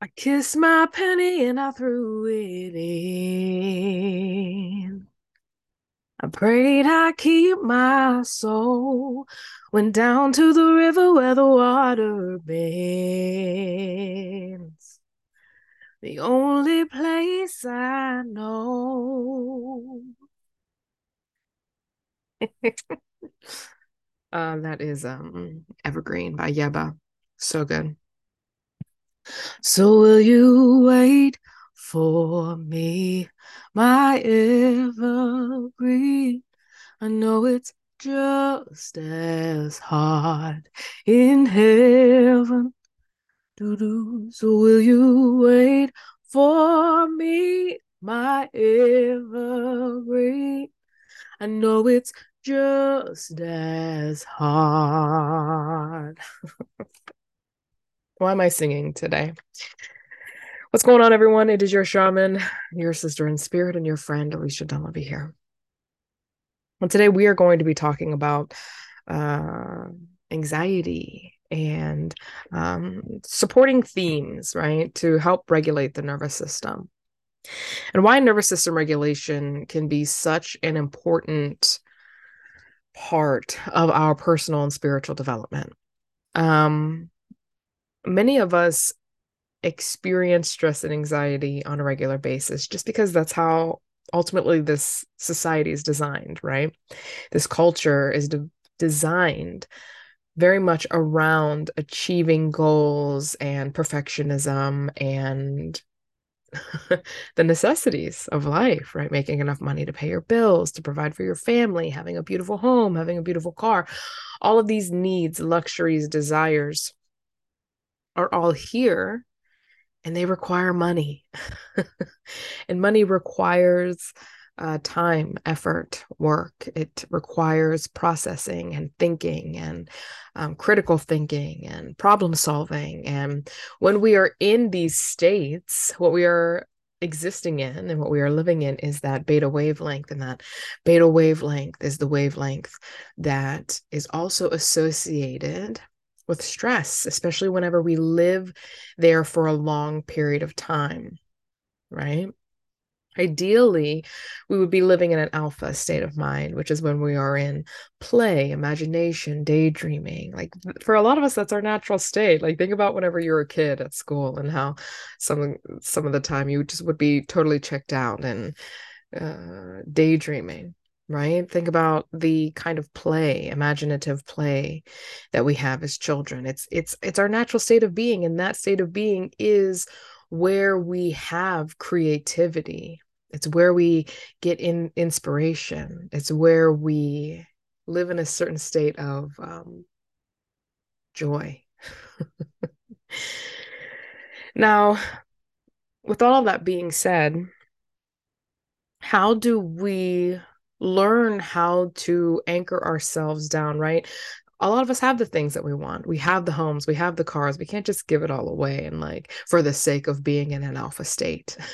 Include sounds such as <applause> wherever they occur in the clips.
I kissed my penny and I threw it in. I prayed I keep my soul. Went down to the river where the water bends. The only place I know. <laughs> uh, that is um Evergreen by Yebba. So good. So will you wait for me, my evergreen? I know it's just as hard in heaven. So will you wait for me, my evergreen? I know it's just as hard. <laughs> Why am I singing today? What's going on, everyone? It is your shaman, your sister in spirit, and your friend, Alicia Dunleavy here. And today we are going to be talking about uh, anxiety and um, supporting themes, right, to help regulate the nervous system. And why nervous system regulation can be such an important part of our personal and spiritual development. Um, many of us experience stress and anxiety on a regular basis just because that's how ultimately this society is designed, right? This culture is de- designed very much around achieving goals and perfectionism and <laughs> the necessities of life, right? Making enough money to pay your bills, to provide for your family, having a beautiful home, having a beautiful car. All of these needs, luxuries, desires are all here and they require money. <laughs> and money requires uh, time, effort, work. It requires processing and thinking and um, critical thinking and problem solving. And when we are in these states, what we are existing in and what we are living in is that beta wavelength. And that beta wavelength is the wavelength that is also associated with stress, especially whenever we live there for a long period of time, right? Ideally, we would be living in an alpha state of mind, which is when we are in play, imagination, daydreaming. Like for a lot of us, that's our natural state. Like think about whenever you were a kid at school and how some some of the time you just would be totally checked out and uh, daydreaming right? Think about the kind of play, imaginative play that we have as children. It's it's it's our natural state of being and that state of being is where we have creativity. It's where we get in inspiration. It's where we live in a certain state of um, joy. <laughs> now, with all of that being said, how do we learn how to anchor ourselves down, right? A lot of us have the things that we want. We have the homes, we have the cars. We can't just give it all away and like for the sake of being in an alpha state. <laughs>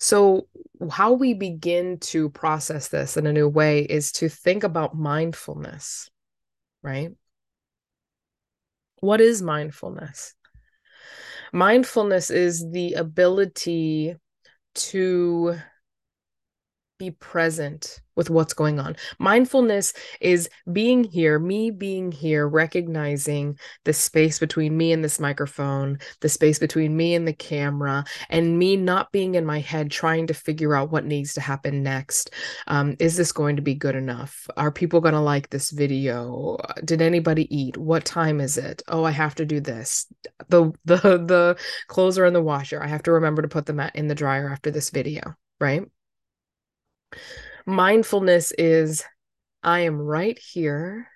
So, how we begin to process this in a new way is to think about mindfulness, right? What is mindfulness? Mindfulness is the ability to be present with what's going on. Mindfulness is being here, me being here, recognizing the space between me and this microphone, the space between me and the camera, and me not being in my head trying to figure out what needs to happen next. Um, is this going to be good enough? Are people going to like this video? Did anybody eat? What time is it? Oh, I have to do this. The the <laughs> the clothes are in the washer. I have to remember to put them in the dryer after this video, right? Mindfulness is I am right here,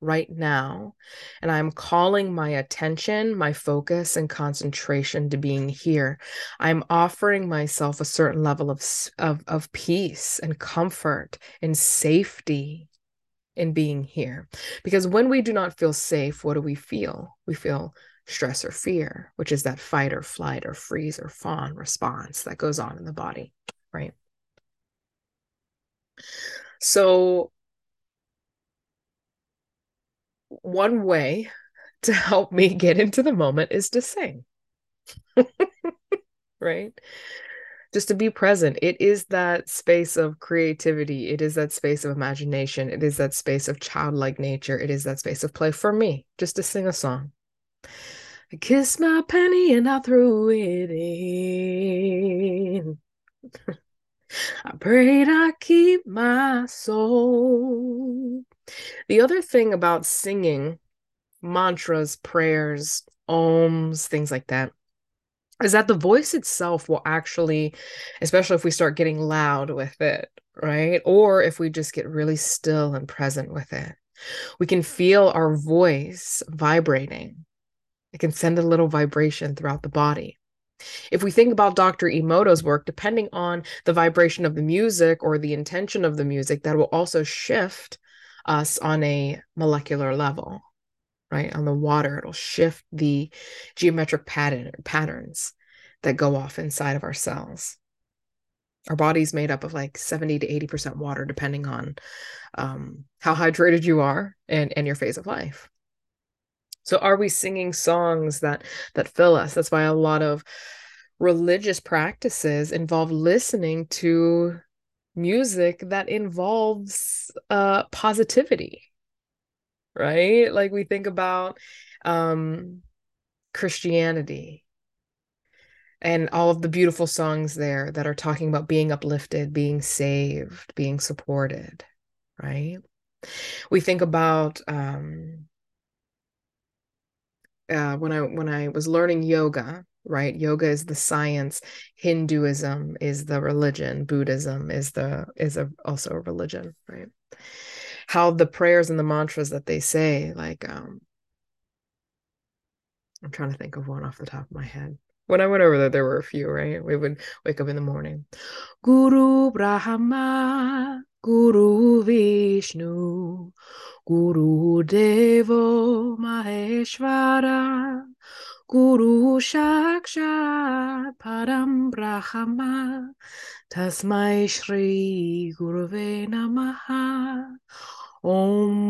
right now, and I'm calling my attention, my focus, and concentration to being here. I'm offering myself a certain level of, of, of peace and comfort and safety in being here. Because when we do not feel safe, what do we feel? We feel stress or fear, which is that fight or flight or freeze or fawn response that goes on in the body, right? So, one way to help me get into the moment is to sing. <laughs> right? Just to be present. It is that space of creativity. It is that space of imagination. It is that space of childlike nature. It is that space of play for me, just to sing a song. I kissed my penny and I threw it in. <laughs> I prayed I keep my soul. The other thing about singing mantras, prayers, ohms, things like that, is that the voice itself will actually, especially if we start getting loud with it, right? Or if we just get really still and present with it, we can feel our voice vibrating. It can send a little vibration throughout the body. If we think about Dr. Emoto's work, depending on the vibration of the music or the intention of the music, that will also shift us on a molecular level, right? On the water, it'll shift the geometric pattern patterns that go off inside of our cells. Our body's made up of like 70 to 80% water, depending on um, how hydrated you are and, and your phase of life. So are we singing songs that that fill us? That's why a lot of religious practices involve listening to music that involves uh positivity. Right? Like we think about um Christianity and all of the beautiful songs there that are talking about being uplifted, being saved, being supported, right? We think about um uh, when I when I was learning yoga, right? Yoga is the science, Hinduism is the religion, Buddhism is the is a, also a religion, right? How the prayers and the mantras that they say, like um I'm trying to think of one off the top of my head. When I went over there, there were a few, right? We would wake up in the morning. Guru Brahma, Guru Vishnu, Guru Devo Maheshwara, Guru Shakshat Param Brahma, Tasmai Shri Guruve Namaha, Om.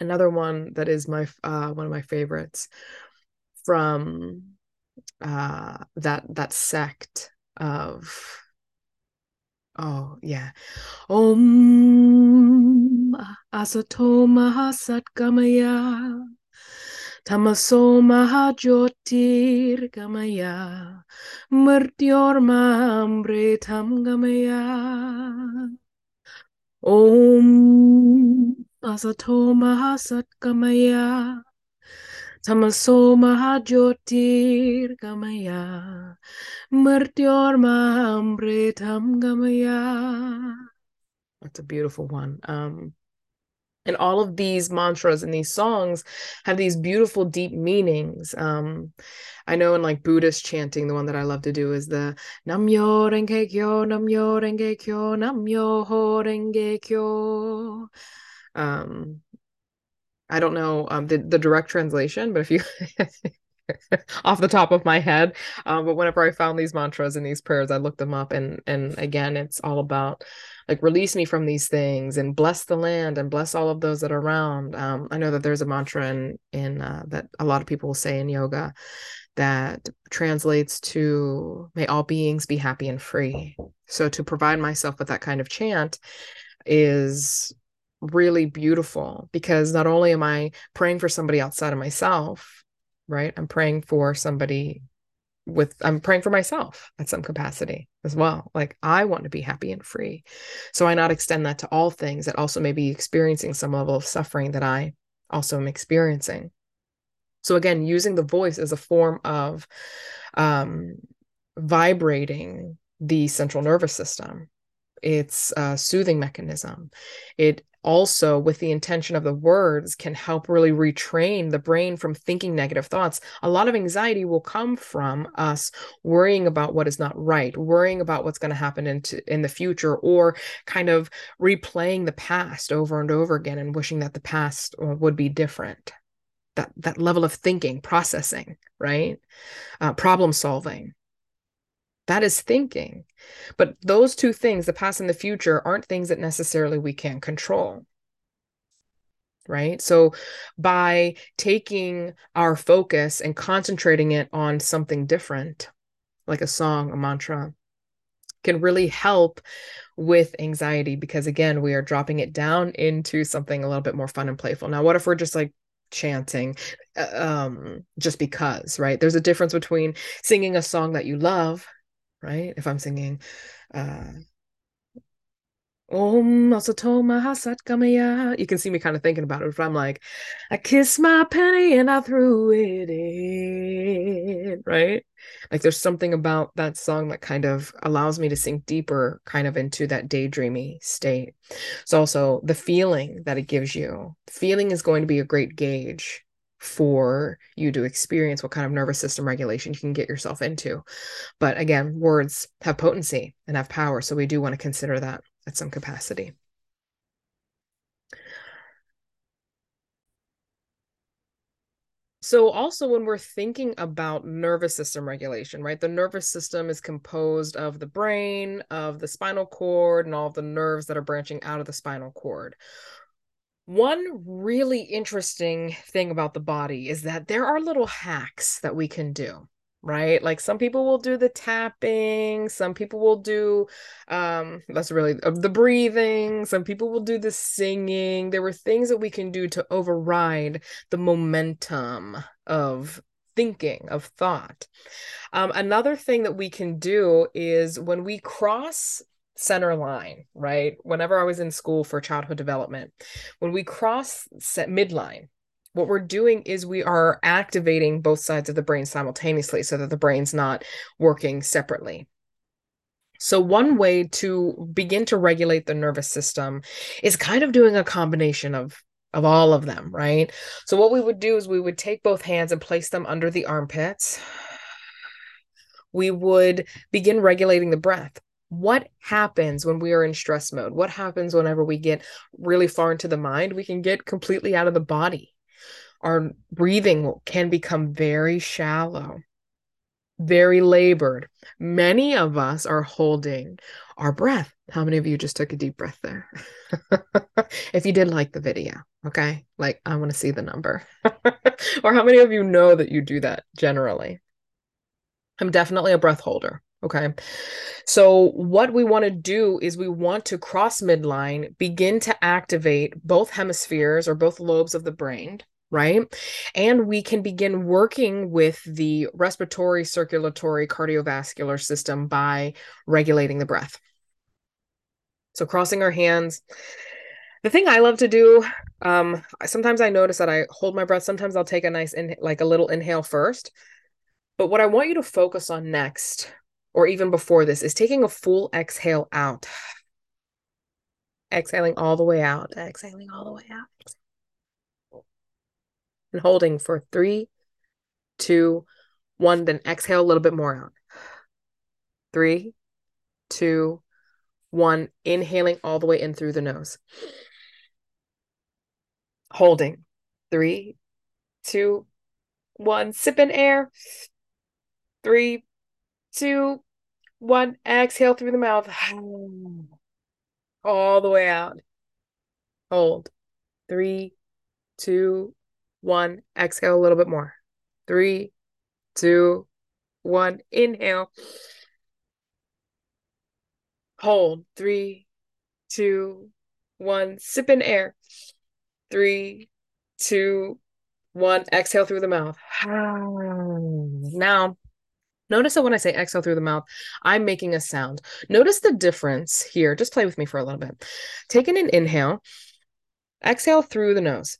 Another one that is my uh, one of my favorites from uh, that that sect of Oh, yeah. Om Asato Mahasatgamaya Tamaso Mahajyotir Gamaya Murtyorma Amritam Gamaya Om Asato Mahasatgamaya Tamaso Gamaya Gamaya. That's a beautiful one. Um, and all of these mantras and these songs have these beautiful deep meanings um, i know in like buddhist chanting the one that i love to do is the namyo renge kyo namyo renge kyo namyo renge kyo um, I don't know um, the the direct translation, but if you <laughs> off the top of my head, um, but whenever I found these mantras and these prayers, I looked them up, and and again, it's all about like release me from these things and bless the land and bless all of those that are around. Um, I know that there's a mantra in in uh, that a lot of people will say in yoga that translates to may all beings be happy and free. So to provide myself with that kind of chant is really beautiful because not only am I praying for somebody outside of myself, right? I'm praying for somebody with I'm praying for myself at some capacity as well. Like I want to be happy and free. So I not extend that to all things that also may be experiencing some level of suffering that I also am experiencing. So again, using the voice as a form of um, vibrating the central nervous system. It's a soothing mechanism. It also with the intention of the words can help really retrain the brain from thinking negative thoughts. A lot of anxiety will come from us worrying about what is not right worrying about what's going to happen into in the future or kind of replaying the past over and over again and wishing that the past uh, would be different. That that level of thinking processing right? Uh, problem solving that is thinking. But those two things, the past and the future, aren't things that necessarily we can control. right? So by taking our focus and concentrating it on something different, like a song, a mantra, can really help with anxiety because again, we are dropping it down into something a little bit more fun and playful. Now, what if we're just like chanting uh, um just because, right? There's a difference between singing a song that you love, right? If I'm singing uh Om Asatoma. You can see me kind of thinking about it. If I'm like, I kissed my penny and I threw it in, right? Like there's something about that song that kind of allows me to sink deeper, kind of into that daydreamy state. So also the feeling that it gives you. Feeling is going to be a great gauge for you to experience what kind of nervous system regulation you can get yourself into. But again, words have potency and have power. So we do want to consider that at some capacity. So, also when we're thinking about nervous system regulation, right? The nervous system is composed of the brain, of the spinal cord, and all the nerves that are branching out of the spinal cord. One really interesting thing about the body is that there are little hacks that we can do right? Like some people will do the tapping some people will do um that's really uh, the breathing some people will do the singing. There were things that we can do to override the momentum of thinking of thought. Um, another thing that we can do is when we cross center line right whenever i was in school for childhood development when we cross midline what we're doing is we are activating both sides of the brain simultaneously so that the brain's not working separately. So, one way to begin to regulate the nervous system is kind of doing a combination of of all of them, right? So what we would do is we would take both hands and place them under the armpits. We would begin regulating the breath. What happens when we are in stress mode? What happens whenever we get really far into the mind? We can get completely out of the body our breathing can become very shallow, very labored. Many of us are holding our breath. How many of you just took a deep breath there? <laughs> if you did like the video, okay? Like, I want to see the number. <laughs> or how many of you know that you do that generally? I'm definitely a breath holder. Okay. So, what we want to do is we want to cross midline, begin to activate both hemispheres or both lobes of the brain right? And we can begin working with the respiratory, circulatory, cardiovascular system by regulating the breath. So, crossing our hands. The thing I love to do, um, sometimes I notice that I hold my breath. Sometimes I'll take a nice, in, like a little inhale first. But what I want you to focus on next, or even before this, is taking a full exhale out. Exhaling all the way out. Exhaling all the way out and holding for three, two, one. Then exhale a little bit more out. Three, two, one. Inhaling all the way in through the nose. Holding. Three, two, one. Sip in air. Three, two, one. Exhale through the mouth. <sighs> All the way out. Hold. Three, two, one. Exhale a little bit more. Three, two, one. Inhale. Hold. Three, two, one. Sip in air. Three, two, one. Exhale through the mouth. <sighs> Now, notice that when I say exhale through the mouth, I'm making a sound. Notice the difference here. Just play with me for a little bit. Taking an inhale, exhale through the nose.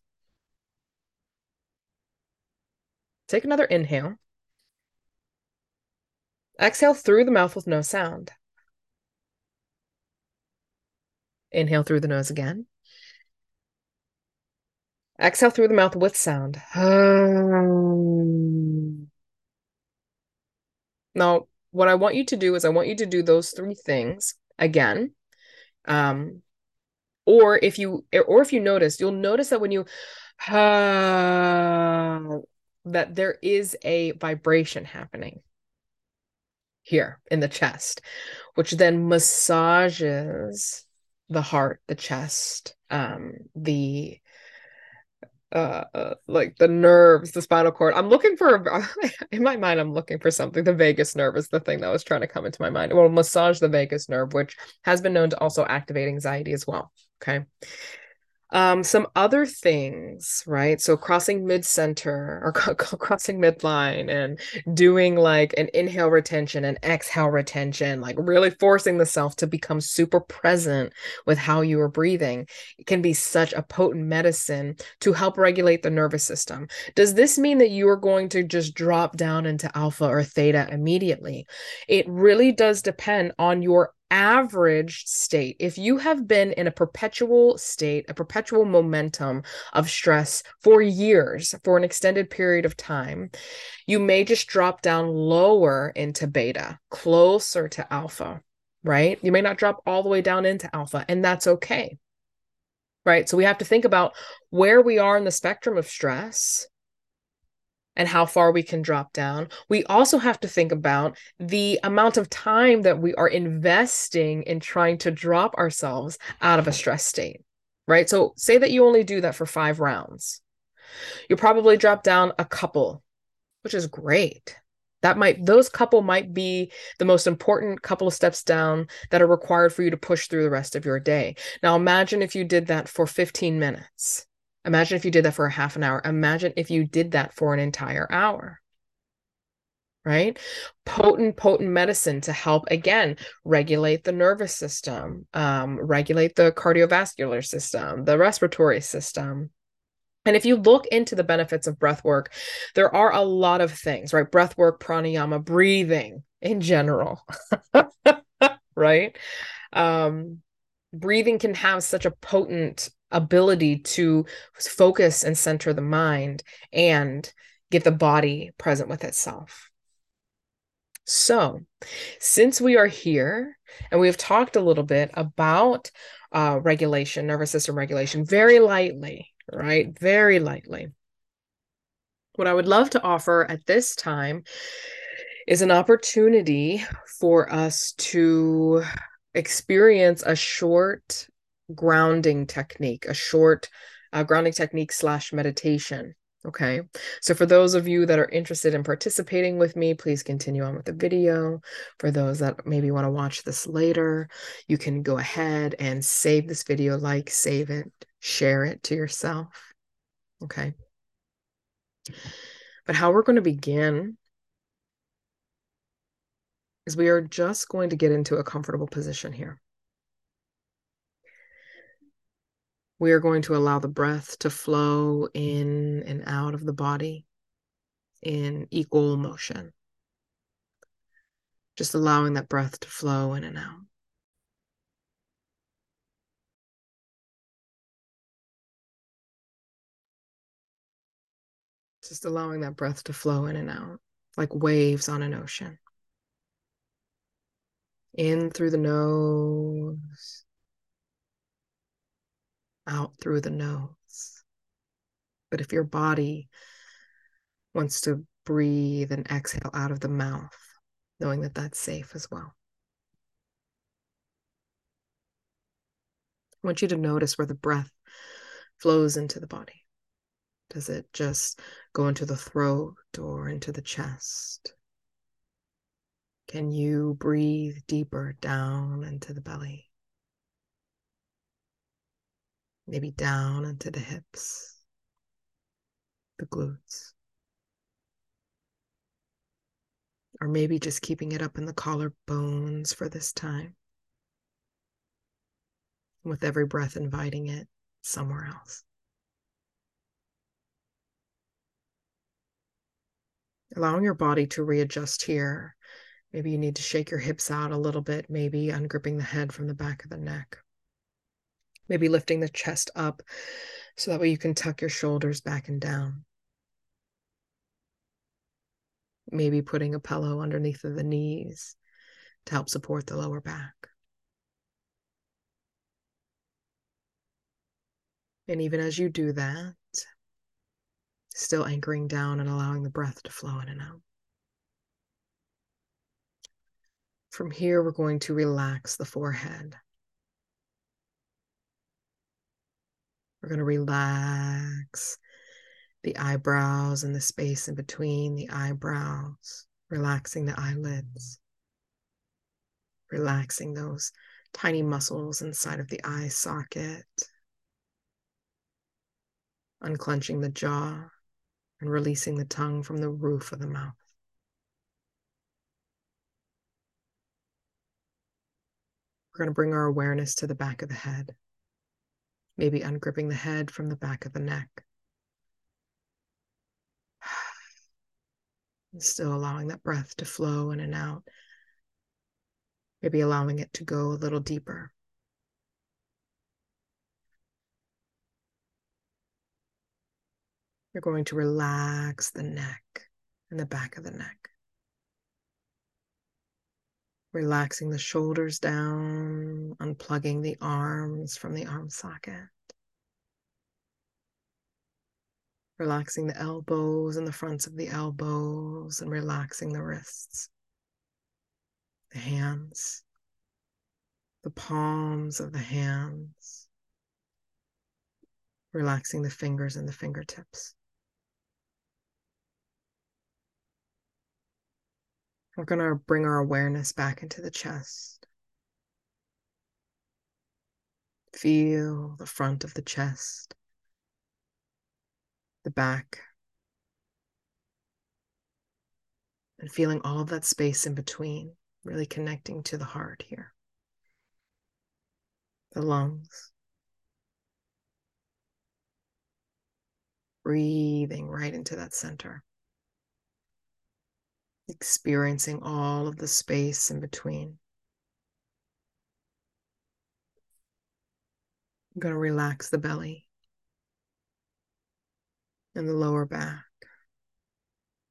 Take another inhale. Exhale through the mouth with no sound. Inhale through the nose again. Exhale through the mouth with sound. <sighs> Now, what I want you to do is I want you to do those three things again. Um, or if you or if you notice, you'll notice that when you uh, <sighs> that there is a vibration happening here in the chest, which then massages the heart, the chest, um, the uh, uh, like the nerves, the spinal cord. I'm looking for <laughs> in my mind, I'm looking for something. The vagus nerve is the thing that was trying to come into my mind. Well, massage the vagus nerve, which has been known to also activate anxiety as well. Okay. Um, some other things, right? So crossing mid center or <laughs> crossing midline and doing like an inhale retention and exhale retention, like really forcing the self to become super present with how you are breathing. It can be such a potent medicine to help regulate the nervous system. Does this mean that you are going to just drop down into alpha or theta immediately? It really does depend on your average state, if you have been in a perpetual state, a perpetual momentum of stress for years, for an extended period of time, you may just drop down lower into beta, closer to alpha, right? You may not drop all the way down into alpha, and that's okay. Right. So we have to think about where we are in the spectrum of stress and how far we can drop down. We also have to think about the amount of time that we are investing in trying to drop ourselves out of a stress state, right? So, say that you only do that for five rounds. You'll probably drop down a couple, which is great. That might, those couple might be the most important couple of steps down that are required for you to push through the rest of your day. Now, imagine if you did that for 15 minutes Imagine if you did that for a half an hour. Imagine if you did that for an entire hour. Right? Potent, potent medicine to help again regulate the nervous system, um, regulate the cardiovascular system, the respiratory system. And if you look into the benefits of breath work, there are a lot of things, right? Breath work, pranayama, breathing in general, <laughs> right? Um, breathing can have such a potent ability to focus and center the mind and get the body present with itself. So, since we are here and we have talked a little bit about uh, regulation, nervous system regulation, very lightly, right? Very lightly. What I would love to offer at this time is an opportunity for us to experience a short grounding technique, a short uh, grounding technique slash meditation. Okay. So for those of you that are interested in participating with me, please continue on with the video. For those that maybe want to watch this later, you can go ahead and save this video, like, save it, share it to yourself. Okay. But how we're going to begin is we are just going to get into a comfortable position here. We are going to allow the breath to flow in and out of the body in equal motion. Just allowing that breath to flow in and out. Just allowing that breath to flow in and out like waves on an ocean. In through the nose out through the nose. But if your body wants to breathe and exhale out of the mouth, knowing that that's safe as well. I want you to notice where the breath flows into the body. Does it just go into the throat or into the chest? Can you breathe deeper down into the belly? Maybe down into the hips, the glutes. Or maybe just keeping it up in the collarbones for this time. With every breath, inviting it somewhere else. Allowing your body to readjust here. Maybe you need to shake your hips out a little bit, maybe ungripping the head from the back of the neck maybe lifting the chest up so that way you can tuck your shoulders back and down. Maybe putting a pillow underneath of the knees to help support the lower back. And even as you do that, still anchoring down and allowing the breath to flow in and out. From here, we're going to relax the forehead. We're going to relax the eyebrows and the space in between the eyebrows, relaxing the eyelids, relaxing those tiny muscles inside of the eye socket, unclenching the jaw and releasing the tongue from the roof of the mouth. We're going to bring our awareness to the back of the head, maybe ungripping the head from the back of the neck. <sighs> Still allowing that breath to flow in and out. Maybe allowing it to go a little deeper. You're going to relax the neck and the back of the neck. Relaxing the shoulders down, unplugging the arms from the arm socket. Relaxing the elbows and the fronts of the elbows and relaxing the wrists, the hands, the palms of the hands, relaxing the fingers and the fingertips. We're going to bring our awareness back into the chest. Feel the front of the chest, the back, and feeling all of that space in between, really connecting to the heart here, the lungs. Breathing right into that center experiencing all of the space in between. I'm going to relax the belly and the lower back,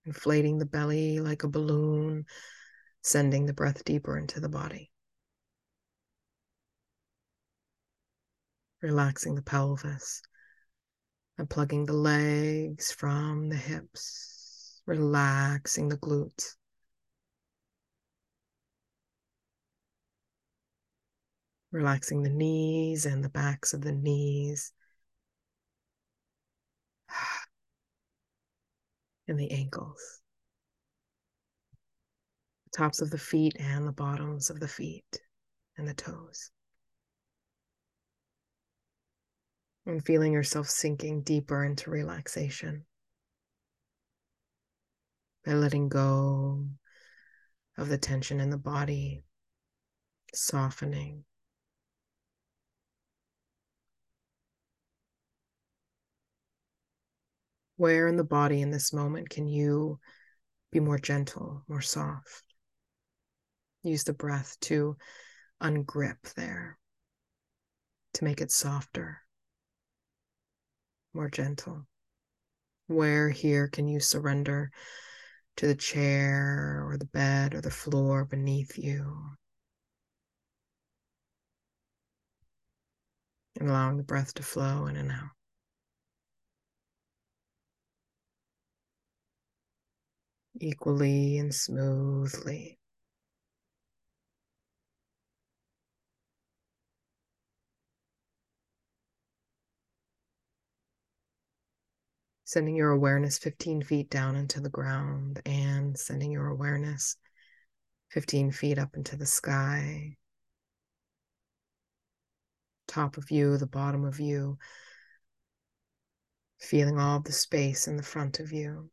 inflating the belly like a balloon, sending the breath deeper into the body. Relaxing the pelvis and plugging the legs from the hips relaxing the glutes. Relaxing the knees and the backs of the knees. <sighs> And the ankles. The tops of the feet and the bottoms of the feet and the toes. And feeling yourself sinking deeper into relaxation by letting go of the tension in the body, softening. Where in the body in this moment can you be more gentle, more soft? Use the breath to ungrip there, to make it softer, more gentle. Where here can you surrender to the chair or the bed or the floor beneath you. And allowing the breath to flow in and out. Equally and smoothly. Sending your awareness 15 feet down into the ground and sending your awareness 15 feet up into the sky. Top of you, the bottom of you, feeling all the space in the front of you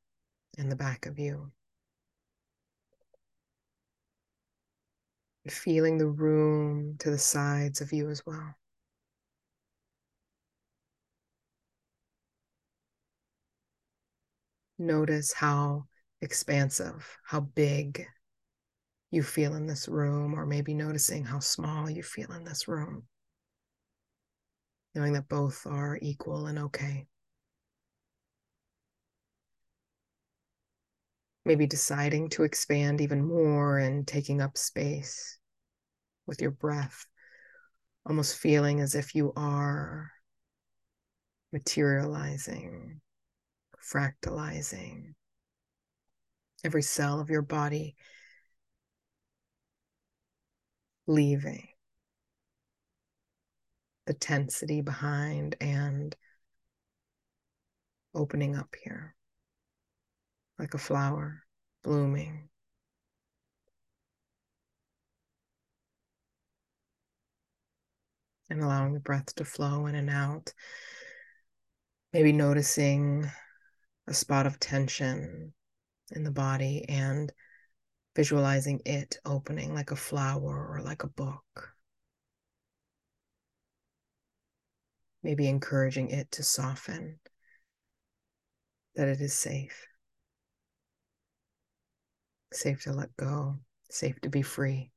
and the back of you. Feeling the room to the sides of you as well. Notice how expansive, how big you feel in this room, or maybe noticing how small you feel in this room. Knowing that both are equal and okay. Maybe deciding to expand even more and taking up space with your breath, almost feeling as if you are materializing fractalizing every cell of your body, leaving the tensity behind and opening up here like a flower blooming. And allowing the breath to flow in and out. Maybe noticing a spot of tension in the body and visualizing it opening like a flower or like a book. Maybe encouraging it to soften, that it is safe. Safe to let go, safe to be free.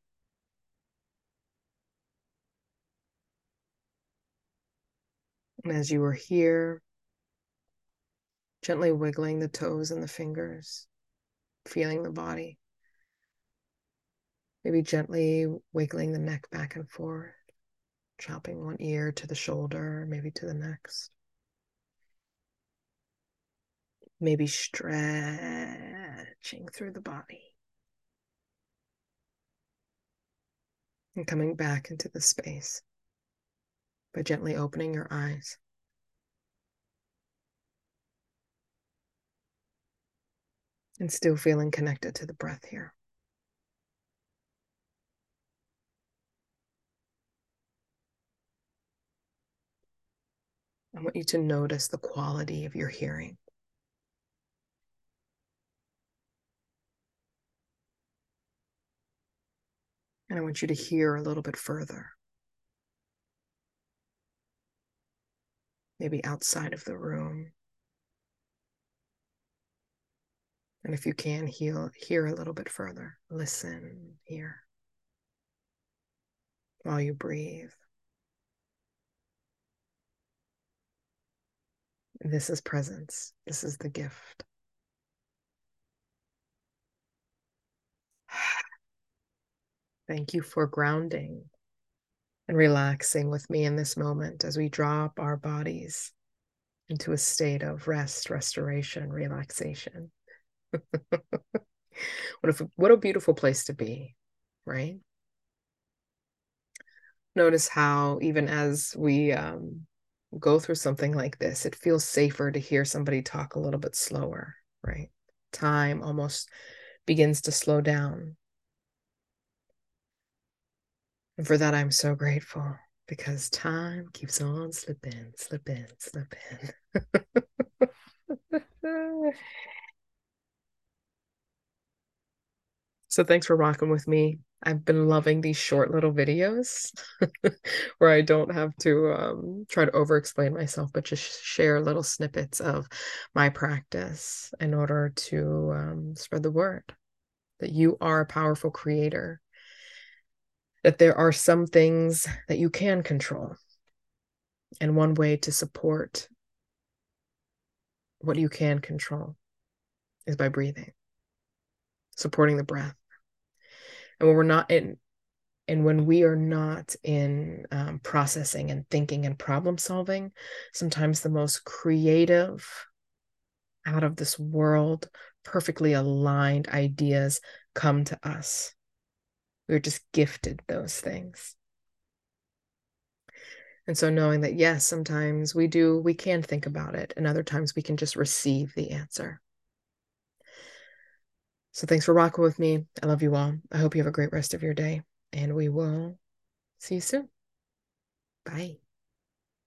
And as you are here, gently wiggling the toes and the fingers, feeling the body. Maybe gently wiggling the neck back and forth, chopping one ear to the shoulder, maybe to the next. Maybe stretching through the body. And coming back into the space by gently opening your eyes. And still feeling connected to the breath here. I want you to notice the quality of your hearing. And I want you to hear a little bit further. Maybe outside of the room. And if you can, heal, hear a little bit further. Listen here while you breathe. This is presence. This is the gift. <sighs> Thank you for grounding and relaxing with me in this moment as we drop our bodies into a state of rest, restoration, relaxation. <laughs> what if what a beautiful place to be, right? Notice how even as we um, go through something like this, it feels safer to hear somebody talk a little bit slower, right? Time almost begins to slow down. And for that, I'm so grateful because time keeps on slipping, slipping, slipping. <laughs> so thanks for rocking with me I've been loving these short little videos <laughs> where I don't have to um, try to over explain myself, but just share little snippets of my practice in order to um, spread the word that you are a powerful creator, that there are some things that you can control. And one way to support what you can control is by breathing, supporting the breath and when we're not in and when we are not in um, processing and thinking and problem solving sometimes the most creative out of this world perfectly aligned ideas come to us. We're just gifted those things. And so knowing that yes sometimes we do we can think about it and other times we can just receive the answer so thanks for rocking with me. I love you all. I hope you have a great rest of your day, and we will see you soon. Bye.